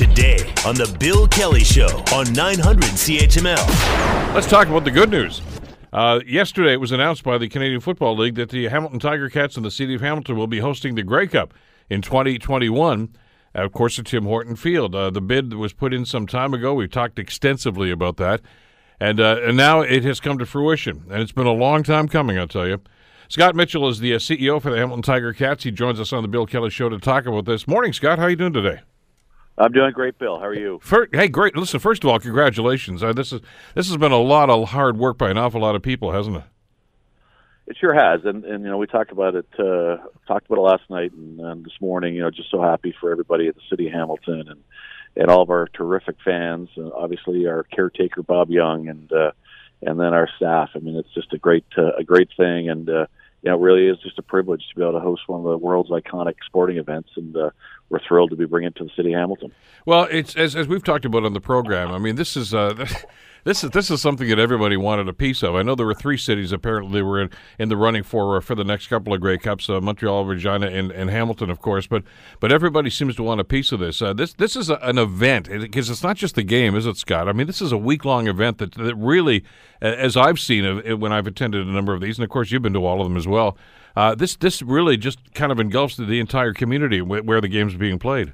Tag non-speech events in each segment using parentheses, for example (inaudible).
today on The Bill Kelly Show on 900 CHML. Let's talk about the good news. Uh, yesterday, it was announced by the Canadian Football League that the Hamilton Tiger Cats and the City of Hamilton will be hosting the Grey Cup in 2021. Uh, of course, at Tim Horton Field. Uh, the bid was put in some time ago. We've talked extensively about that, and uh, and now it has come to fruition. And it's been a long time coming, I'll tell you. Scott Mitchell is the uh, CEO for the Hamilton Tiger Cats. He joins us on the Bill Kelly Show to talk about this. Morning, Scott. How are you doing today? I'm doing great, Bill. How are you? First, hey, great. Listen, first of all, congratulations. Uh, this is this has been a lot of hard work by an awful lot of people, hasn't it? It sure has, and and you know we talked about it uh, talked about it last night and, and this morning. You know, just so happy for everybody at the city of Hamilton and and all of our terrific fans. Uh, obviously, our caretaker Bob Young and uh, and then our staff. I mean, it's just a great uh, a great thing, and uh, you know, it really is just a privilege to be able to host one of the world's iconic sporting events, and uh, we're thrilled to be bringing it to the city of Hamilton. Well, it's as, as we've talked about on the program. I mean, this is uh, (laughs) this is this is something that everybody wanted a piece of. I know there were three cities apparently they were in, in the running for uh, for the next couple of Grey Cups: uh, Montreal, Regina, and, and Hamilton, of course. But but everybody seems to want a piece of this. Uh, this this is a, an event because it's not just the game, is it, Scott? I mean, this is a week long event that that really, as I've seen when I've attended a number of these, and of course you've been to all of them as well. Uh, this this really just kind of engulfs the entire community where the game's being played.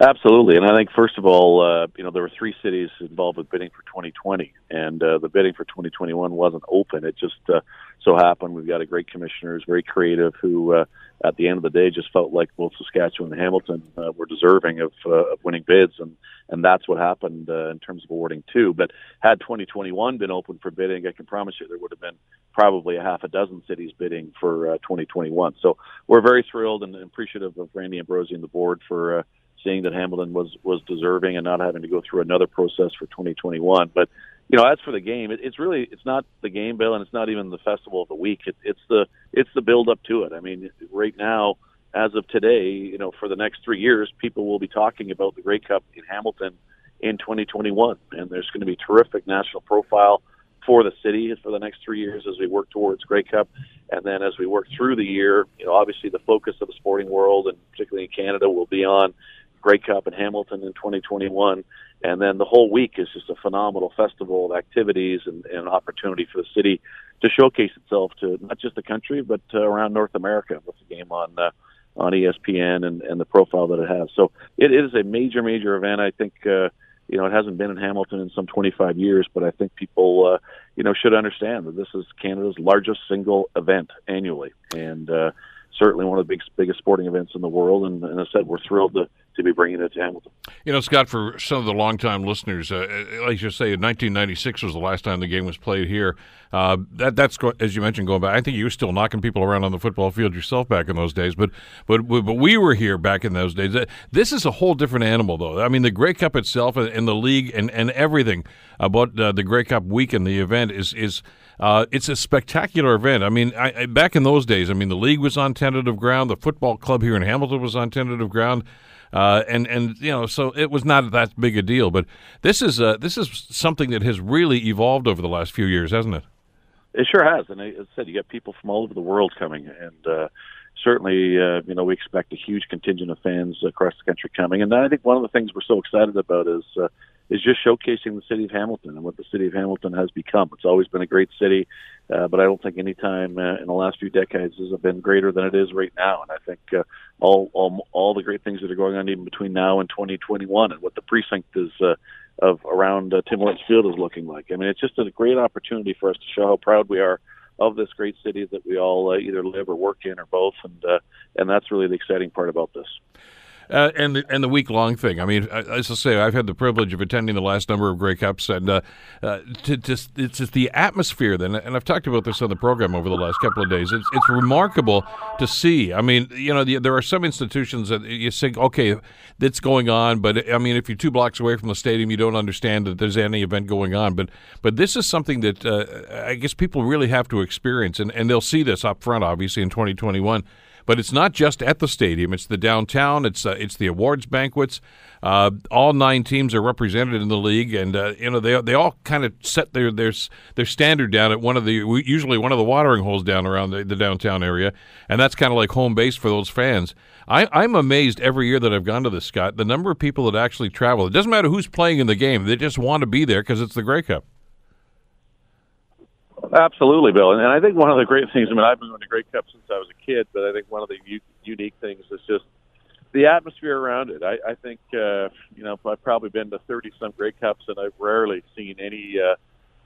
Absolutely, and I think first of all, uh, you know, there were three cities involved with bidding for 2020, and uh, the bidding for 2021 wasn't open. It just uh, so happened we've got a great commissioners, very creative, who uh, at the end of the day just felt like both Saskatchewan and Hamilton uh, were deserving of, uh, of winning bids, and and that's what happened uh, in terms of awarding two. But had 2021 been open for bidding, I can promise you there would have been probably a half a dozen cities bidding for uh, 2021. So we're very thrilled and appreciative of Randy Ambrosie and the board for. Uh, seeing that Hamilton was was deserving and not having to go through another process for 2021. But you know, as for the game, it, it's really it's not the game, Bill, and it's not even the festival of the week. It, it's the it's the build up to it. I mean, right now, as of today, you know, for the next three years, people will be talking about the Grey Cup in Hamilton in 2021, and there's going to be terrific national profile for the city for the next three years as we work towards Grey Cup, and then as we work through the year, you know, obviously the focus of the sporting world and particularly in Canada will be on Grey Cup in Hamilton in 2021. And then the whole week is just a phenomenal festival of activities and, and opportunity for the city to showcase itself to not just the country, but uh, around North America with the game on uh, on ESPN and, and the profile that it has. So it, it is a major, major event. I think, uh, you know, it hasn't been in Hamilton in some 25 years, but I think people, uh, you know, should understand that this is Canada's largest single event annually. And, uh, certainly one of the big, biggest sporting events in the world. And, and as I said, we're thrilled to, to be bringing it to Hamilton. You know, Scott, for some of the longtime listeners, uh, like you say, 1996 was the last time the game was played here. Uh, that that's as you mentioned going back. I think you were still knocking people around on the football field yourself back in those days, but but but we were here back in those days. This is a whole different animal, though. I mean, the Grey Cup itself and the league and, and everything about uh, the Grey Cup week and the event is is uh, it's a spectacular event. I mean, I, I, back in those days, I mean, the league was on tentative ground. The football club here in Hamilton was on tentative ground. Uh, and and you know, so it was not that big a deal. But this is uh, this is something that has really evolved over the last few years, hasn't it? It sure has, and as I said, you got people from all over the world coming, and uh, certainly, uh, you know, we expect a huge contingent of fans across the country coming. And I think one of the things we're so excited about is uh, is just showcasing the city of Hamilton and what the city of Hamilton has become. It's always been a great city, uh, but I don't think any time uh, in the last few decades has been greater than it is right now. And I think uh, all, all all the great things that are going on even between now and 2021 and what the precinct is uh, of around uh, Tim Hortons Field is looking like. I mean, it's just a great opportunity for us to show how proud we are of this great city that we all uh, either live or work in or both, and uh, and that's really the exciting part about this. Uh, and the, and the week long thing. I mean, as I say, I've had the privilege of attending the last number of Grey Cups, and uh, uh, to just it's just the atmosphere. Then, and I've talked about this on the program over the last couple of days. It's it's remarkable to see. I mean, you know, the, there are some institutions that you think, okay, that's going on, but I mean, if you're two blocks away from the stadium, you don't understand that there's any event going on. But but this is something that uh, I guess people really have to experience, and, and they'll see this up front, obviously, in 2021 But it's not just at the stadium; it's the downtown. It's uh, it's the awards banquets. Uh, all nine teams are represented in the league, and uh, you know they they all kind of set their their their standard down at one of the usually one of the watering holes down around the, the downtown area, and that's kind of like home base for those fans. I, I'm amazed every year that I've gone to this, Scott, the number of people that actually travel. It doesn't matter who's playing in the game; they just want to be there because it's the Grey Cup. Absolutely, Bill. And, I think one of the great things, I mean, I've been going to Grey Cup since I was a kid, but I think one of the u- unique things is just the atmosphere around it. I, I think, uh, you know, I've probably been to 30 some Grey Cups and I've rarely seen any, uh,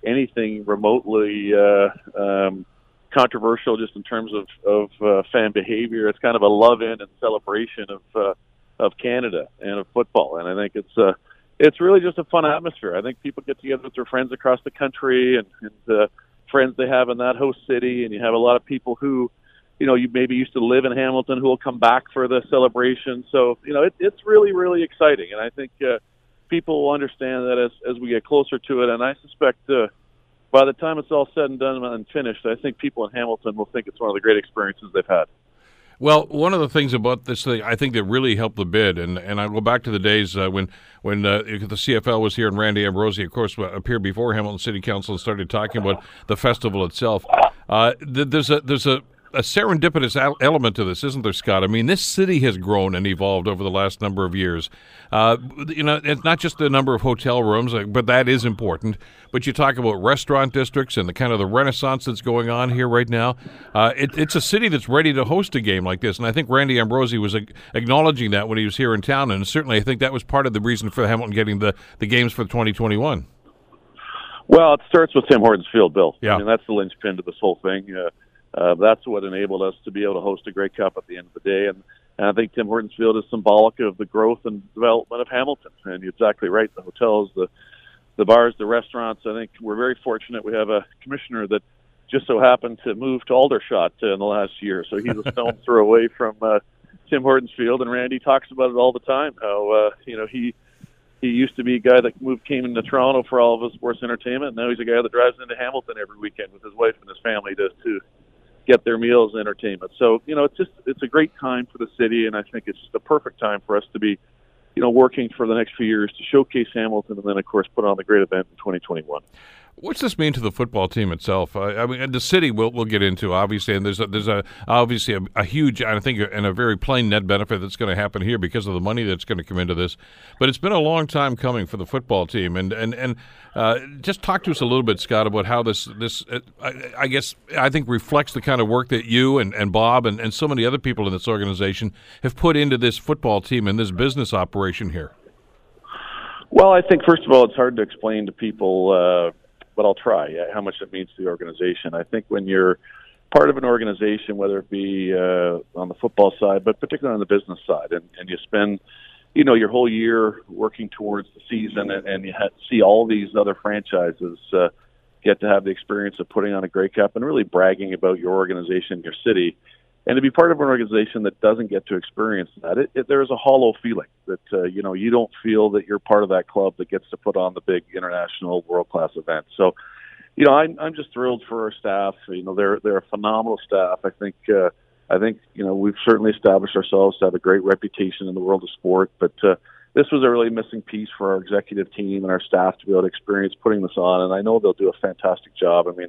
anything remotely, uh, um, controversial just in terms of, of uh, fan behavior. It's kind of a love in and celebration of, uh, of Canada and of football. And I think it's, uh, it's really just a fun atmosphere. I think people get together with their friends across the country and, and uh, friends they have in that host city, and you have a lot of people who, you know, you maybe used to live in Hamilton who will come back for the celebration. So, you know, it, it's really, really exciting, and I think uh, people will understand that as as we get closer to it. And I suspect uh, by the time it's all said and done and finished, I think people in Hamilton will think it's one of the great experiences they've had. Well, one of the things about this thing, I think that really helped the bid, and, and I go back to the days uh, when when uh, the CFL was here and Randy Ambrosie, of course, appeared before Hamilton City Council and started talking about the festival itself. Uh, there's a there's a a serendipitous element to this, isn't there, Scott? I mean, this city has grown and evolved over the last number of years. Uh, you know, it's not just the number of hotel rooms, uh, but that is important. But you talk about restaurant districts and the kind of the renaissance that's going on here right now. Uh, it, it's a city that's ready to host a game like this, and I think Randy Ambrosie was acknowledging that when he was here in town, and certainly I think that was part of the reason for Hamilton getting the, the games for 2021. Well, it starts with Tim Hortons Field, Bill. Yeah. I mean, that's the linchpin to this whole thing. Uh, uh, that's what enabled us to be able to host a Grey Cup at the end of the day. And, and I think Tim Hortons Field is symbolic of the growth and development of Hamilton. And you're exactly right. The hotels, the the bars, the restaurants. I think we're very fortunate. We have a commissioner that just so happened to move to Aldershot uh, in the last year, so he's a stone throw away from uh, Tim Hortons Field. And Randy talks about it all the time. How uh, you know he he used to be a guy that moved came into Toronto for all of his sports entertainment. Now he's a guy that drives into Hamilton every weekend with his wife and his family to to get their meals and entertainment. So, you know, it's just it's a great time for the city and I think it's the perfect time for us to be, you know, working for the next few years to showcase Hamilton and then of course put on the great event in 2021. What's this mean to the football team itself? I, I mean, the city we'll, we'll get into obviously, and there's a, there's a obviously a, a huge, I think, and a very plain net benefit that's going to happen here because of the money that's going to come into this. But it's been a long time coming for the football team, and and and uh, just talk to us a little bit, Scott, about how this this uh, I, I, guess I think reflects the kind of work that you and, and Bob and, and so many other people in this organization have put into this football team and this business operation here. Well, I think first of all, it's hard to explain to people. Uh, but I'll try. How much it means to the organization. I think when you're part of an organization, whether it be uh, on the football side, but particularly on the business side, and, and you spend, you know, your whole year working towards the season, and, and you see all these other franchises uh, get to have the experience of putting on a Grey Cup and really bragging about your organization, your city and to be part of an organization that doesn't get to experience that, it, it, there's a hollow feeling that uh, you know you don't feel that you're part of that club that gets to put on the big international world class event. So, you know, I'm I'm just thrilled for our staff. You know, they're they're a phenomenal staff. I think uh, I think you know we've certainly established ourselves to have a great reputation in the world of sport, but. Uh, this was a really missing piece for our executive team and our staff to be able to experience putting this on, and I know they'll do a fantastic job. I mean,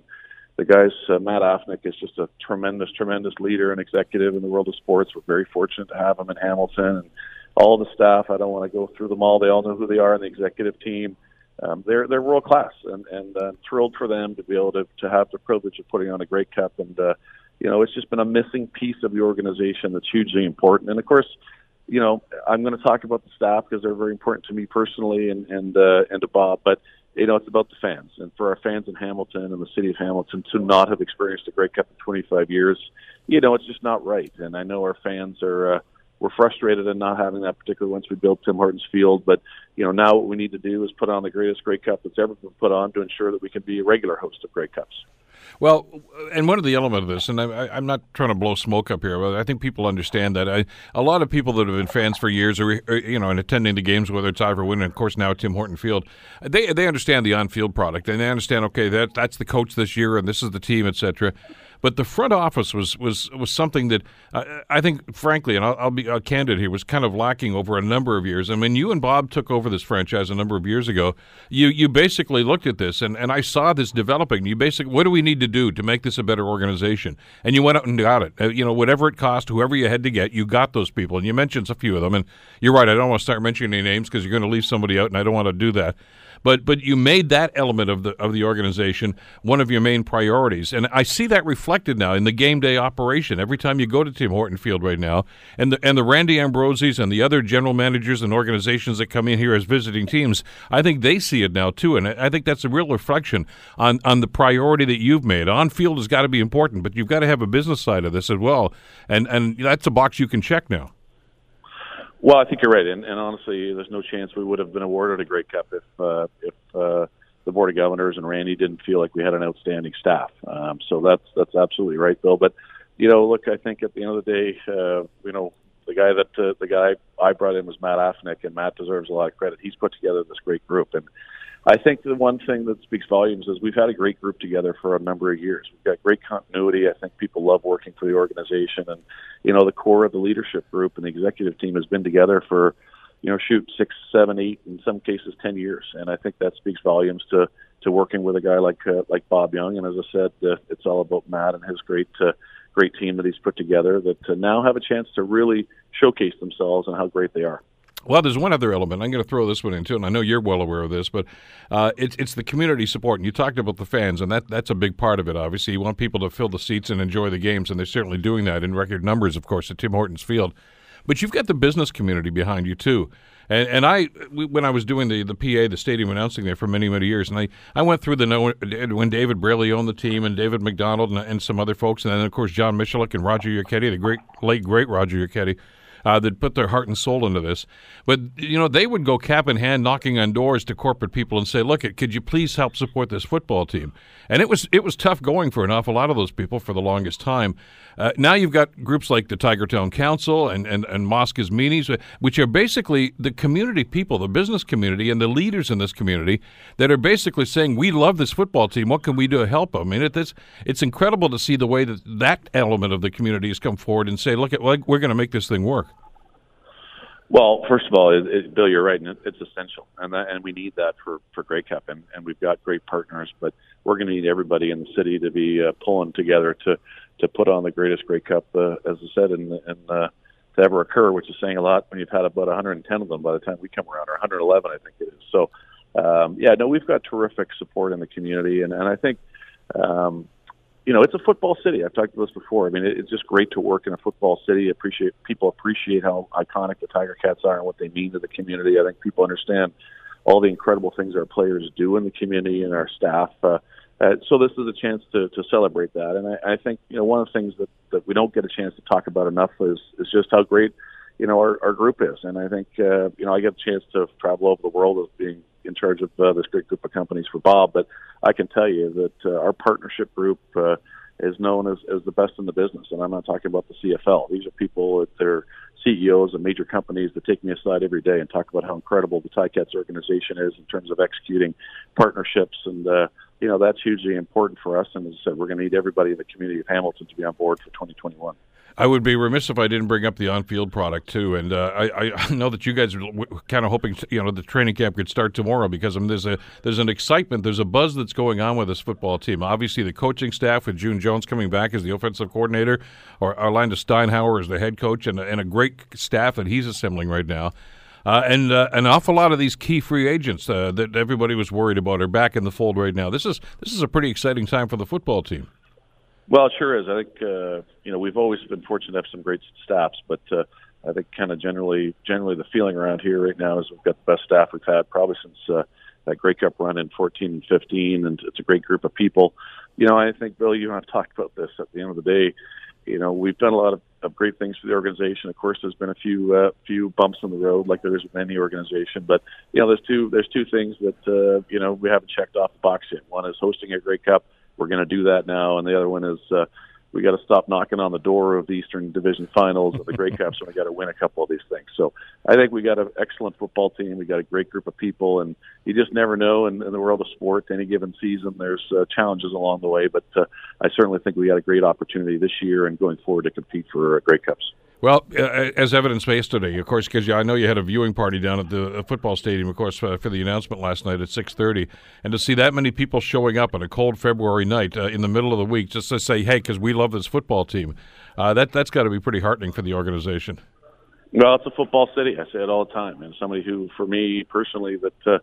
the guys, uh, Matt Afinec is just a tremendous, tremendous leader and executive in the world of sports. We're very fortunate to have him in Hamilton and all the staff. I don't want to go through them all. They all know who they are in the executive team. Um, they're they're world class, and and uh, thrilled for them to be able to to have the privilege of putting on a Grey Cup. And uh, you know, it's just been a missing piece of the organization that's hugely important. And of course, you know, I'm going to talk about the staff because they're very important to me personally and and uh, and to Bob, but you know, it's about the fans. And for our fans in Hamilton and the city of Hamilton to not have experienced a Grey Cup in 25 years, you know, it's just not right. And I know our fans are, uh, we're frustrated in not having that, particularly once we built Tim Hortons Field. But, you know, now what we need to do is put on the greatest Grey Cup that's ever been put on to ensure that we can be a regular host of Grey Cups. Well, and one of the elements of this, and I, am not trying to blow smoke up here, but I think people understand that. I, a lot of people that have been fans for years, or you know, and attending the games, whether it's Ivor Wynne and of course now Tim Horton Field, they they understand the on-field product and they understand. Okay, that that's the coach this year, and this is the team, etc. but the front office was was was something that uh, I think, frankly, and I'll, I'll be uh, candid here, was kind of lacking over a number of years. I mean, you and Bob took over this franchise a number of years ago. You you basically looked at this, and, and I saw this developing. You basically, what do we need to do to make this a better organization? And you went out and got it. Uh, you know, whatever it cost, whoever you had to get, you got those people. And you mentioned a few of them. And you're right. I don't want to start mentioning any names because you're going to leave somebody out, and I don't want to do that but but you made that element of the of the organization one of your main priorities, and I see that reflected now in the game day operation. Every time you go to Tim Horton Field right now, and the and the Randy Ambrosies and the other general managers and organizations that come in here as visiting teams, I think they see it now too, and I think that's a real reflection on on the priority that you've made. On field has got to be important, but you've got to have a business side of this as well, and and that's a box you can check now. Well, I think you're right, and, and honestly, there's no chance we would have been awarded a Grey Cup if uh, if uh, the board of governors and Randy didn't feel like we had an outstanding staff. Um, so that's that's absolutely right, Bill. But you know, look, I think at the end of the day, uh, you know, the guy that uh, the guy I brought in was Matt Afinec, and Matt deserves a lot of credit. He's put together this great group, and I think the one thing that speaks volumes is we've had a great group together for a number of years. We've got great continuity. I think people love working for the organization, and you know the core of the leadership group and the executive team has been together for, you know, shoot six, seven, eight, in some cases ten years, and I think that speaks volumes to to working with a guy like uh, like Bob Young. And as I said, uh, it's all about Matt and his great uh, great team that he's put together that uh, now have a chance to really showcase themselves and how great they are. Well, there's one other element. I'm going to throw this one in too, and I know you're well aware of this, but uh, it's it's the community support. And you talked about the fans, and that that's a big part of it. Obviously, you want people to fill the seats and enjoy the games, and they're certainly doing that in record numbers, of course, at Tim Hortons Field. But you've got the business community behind you too. And, and I, when I was doing the, the PA, the stadium announcing there for many, many years, and I, I went through the when David Braley owned the team and David McDonald and, and some other folks, and then, of course, John Michalik and Roger Yachetti, the great, late, great Roger Yachetti uh, that put their heart and soul into this. But you know, they would go cap in hand, knocking on doors to corporate people and say, "Look, could you please help support this football team?" And it was it was tough going for an awful lot of those people for the longest time. Uh, now you've got groups like the Tigertown Council and and and Mosca's Meanies, which are basically the community people, the business community, and the leaders in this community that are basically saying, "We love this football team. What can we do to help them?" I mean, it's it's incredible to see the way that that element of the community has come forward and say, "Look, at, we're going to make this thing work." Well, first of all, it, it, Bill, you're right, and it, it's essential, and that, and we need that for for Grey Cup, and, and we've got great partners, but we're going to need everybody in the city to be uh, pulling together to to put on the greatest Grey Cup, uh, as I said, and and uh, to ever occur, which is saying a lot when you've had about 110 of them by the time we come around, or 111, I think it is. So, um, yeah, no, we've got terrific support in the community, and and I think. Um, you know, it's a football city. I've talked about this before. I mean, it's just great to work in a football city. Appreciate people appreciate how iconic the Tiger Cats are and what they mean to the community. I think people understand all the incredible things our players do in the community and our staff. Uh, uh, so this is a chance to, to celebrate that. And I, I think you know one of the things that, that we don't get a chance to talk about enough is is just how great you know our, our group is. And I think uh, you know I get a chance to travel over the world as being in charge of uh, this great group of companies for Bob, but I can tell you that uh, our partnership group uh, is known as, as the best in the business. And I'm not talking about the CFL. These are people that they're CEOs of major companies that take me aside every day and talk about how incredible the Ticats organization is in terms of executing partnerships. And, uh, you know, that's hugely important for us. And as I said, we're going to need everybody in the community of Hamilton to be on board for 2021. I would be remiss if I didn't bring up the on-field product too, and uh, I, I, (laughs) know that you guys are kind of hoping you know the training camp could start tomorrow because I mean, there's a there's an excitement, there's a buzz that's going on with this football team. Obviously, the coaching staff with June Jones coming back as the offensive coordinator, or Orlando Steinauer as the head coach, and, and a great staff that he's assembling right now. Uh, and uh, an awful lot of these key free agents uh, that everybody was worried about are back in the fold right now. This is this is a pretty exciting time for the football team. Well, it sure is. I think uh, you know we've always been fortunate to have some great staffs, but uh, I think kind of generally, generally the feeling around here right now is we've got the best staff we've had probably since uh, that Grey Cup run in 14 and 15, and it's a great group of people. You know, I think Bill, you and I've talked about this. At the end of the day, you know, we've done a lot of, of great things for the organization. Of course, there's been a few uh, few bumps in the road, like there is with any organization. But you know, there's two there's two things that uh, you know we haven't checked off the box yet. One is hosting a Grey Cup we're going to do that now. And the other one is, uh, we got to stop knocking on the door of the Eastern Division Finals or the Grey Cups, and we got to win a couple of these things. So I think we got an excellent football team. We got a great group of people, and you just never know in, in the world of sport. Any given season, there's uh, challenges along the way, but uh, I certainly think we got a great opportunity this year and going forward to compete for uh, Grey Cups. Well, uh, as evidenced by yesterday, of course, because I know you had a viewing party down at the uh, football stadium, of course, uh, for the announcement last night at six thirty, and to see that many people showing up on a cold February night uh, in the middle of the week just to say, "Hey, because we love this football team," uh, that that's got to be pretty heartening for the organization. Well, it's a football city. I say it all the time, and somebody who, for me personally, that uh,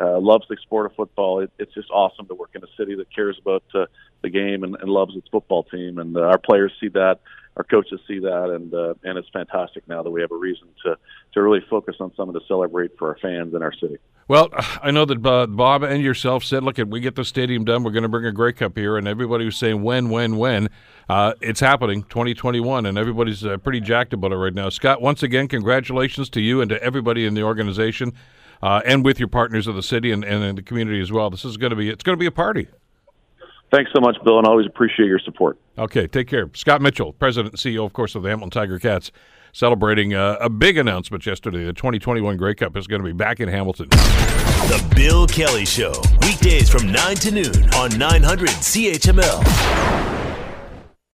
uh, loves the sport of football. It, it's just awesome to work in a city that cares about uh, the game and, and loves its football team, and uh, our players see that our coaches see that, and uh, and it's fantastic now that we have a reason to to really focus on something to celebrate for our fans in our city. Well, I know that uh, Bob and yourself said, "Look, we get the stadium done, we're going to bring a Grey Cup here," and everybody was saying, "When, when, when?" Uh, it's happening, 2021, and everybody's uh, pretty jacked about it right now. Scott, once again, congratulations to you and to everybody in the organization, uh, and with your partners of the city and, and in the community as well. This is going to be it's going to be a party. Thanks so much, Bill, and always appreciate your support. Okay, take care. Scott Mitchell, President and CEO, of course, of the Hamilton Tiger Cats, celebrating uh, a big announcement yesterday. The 2021 Grey Cup is going to be back in Hamilton. The Bill Kelly Show, weekdays from 9 to noon on 900 CHML.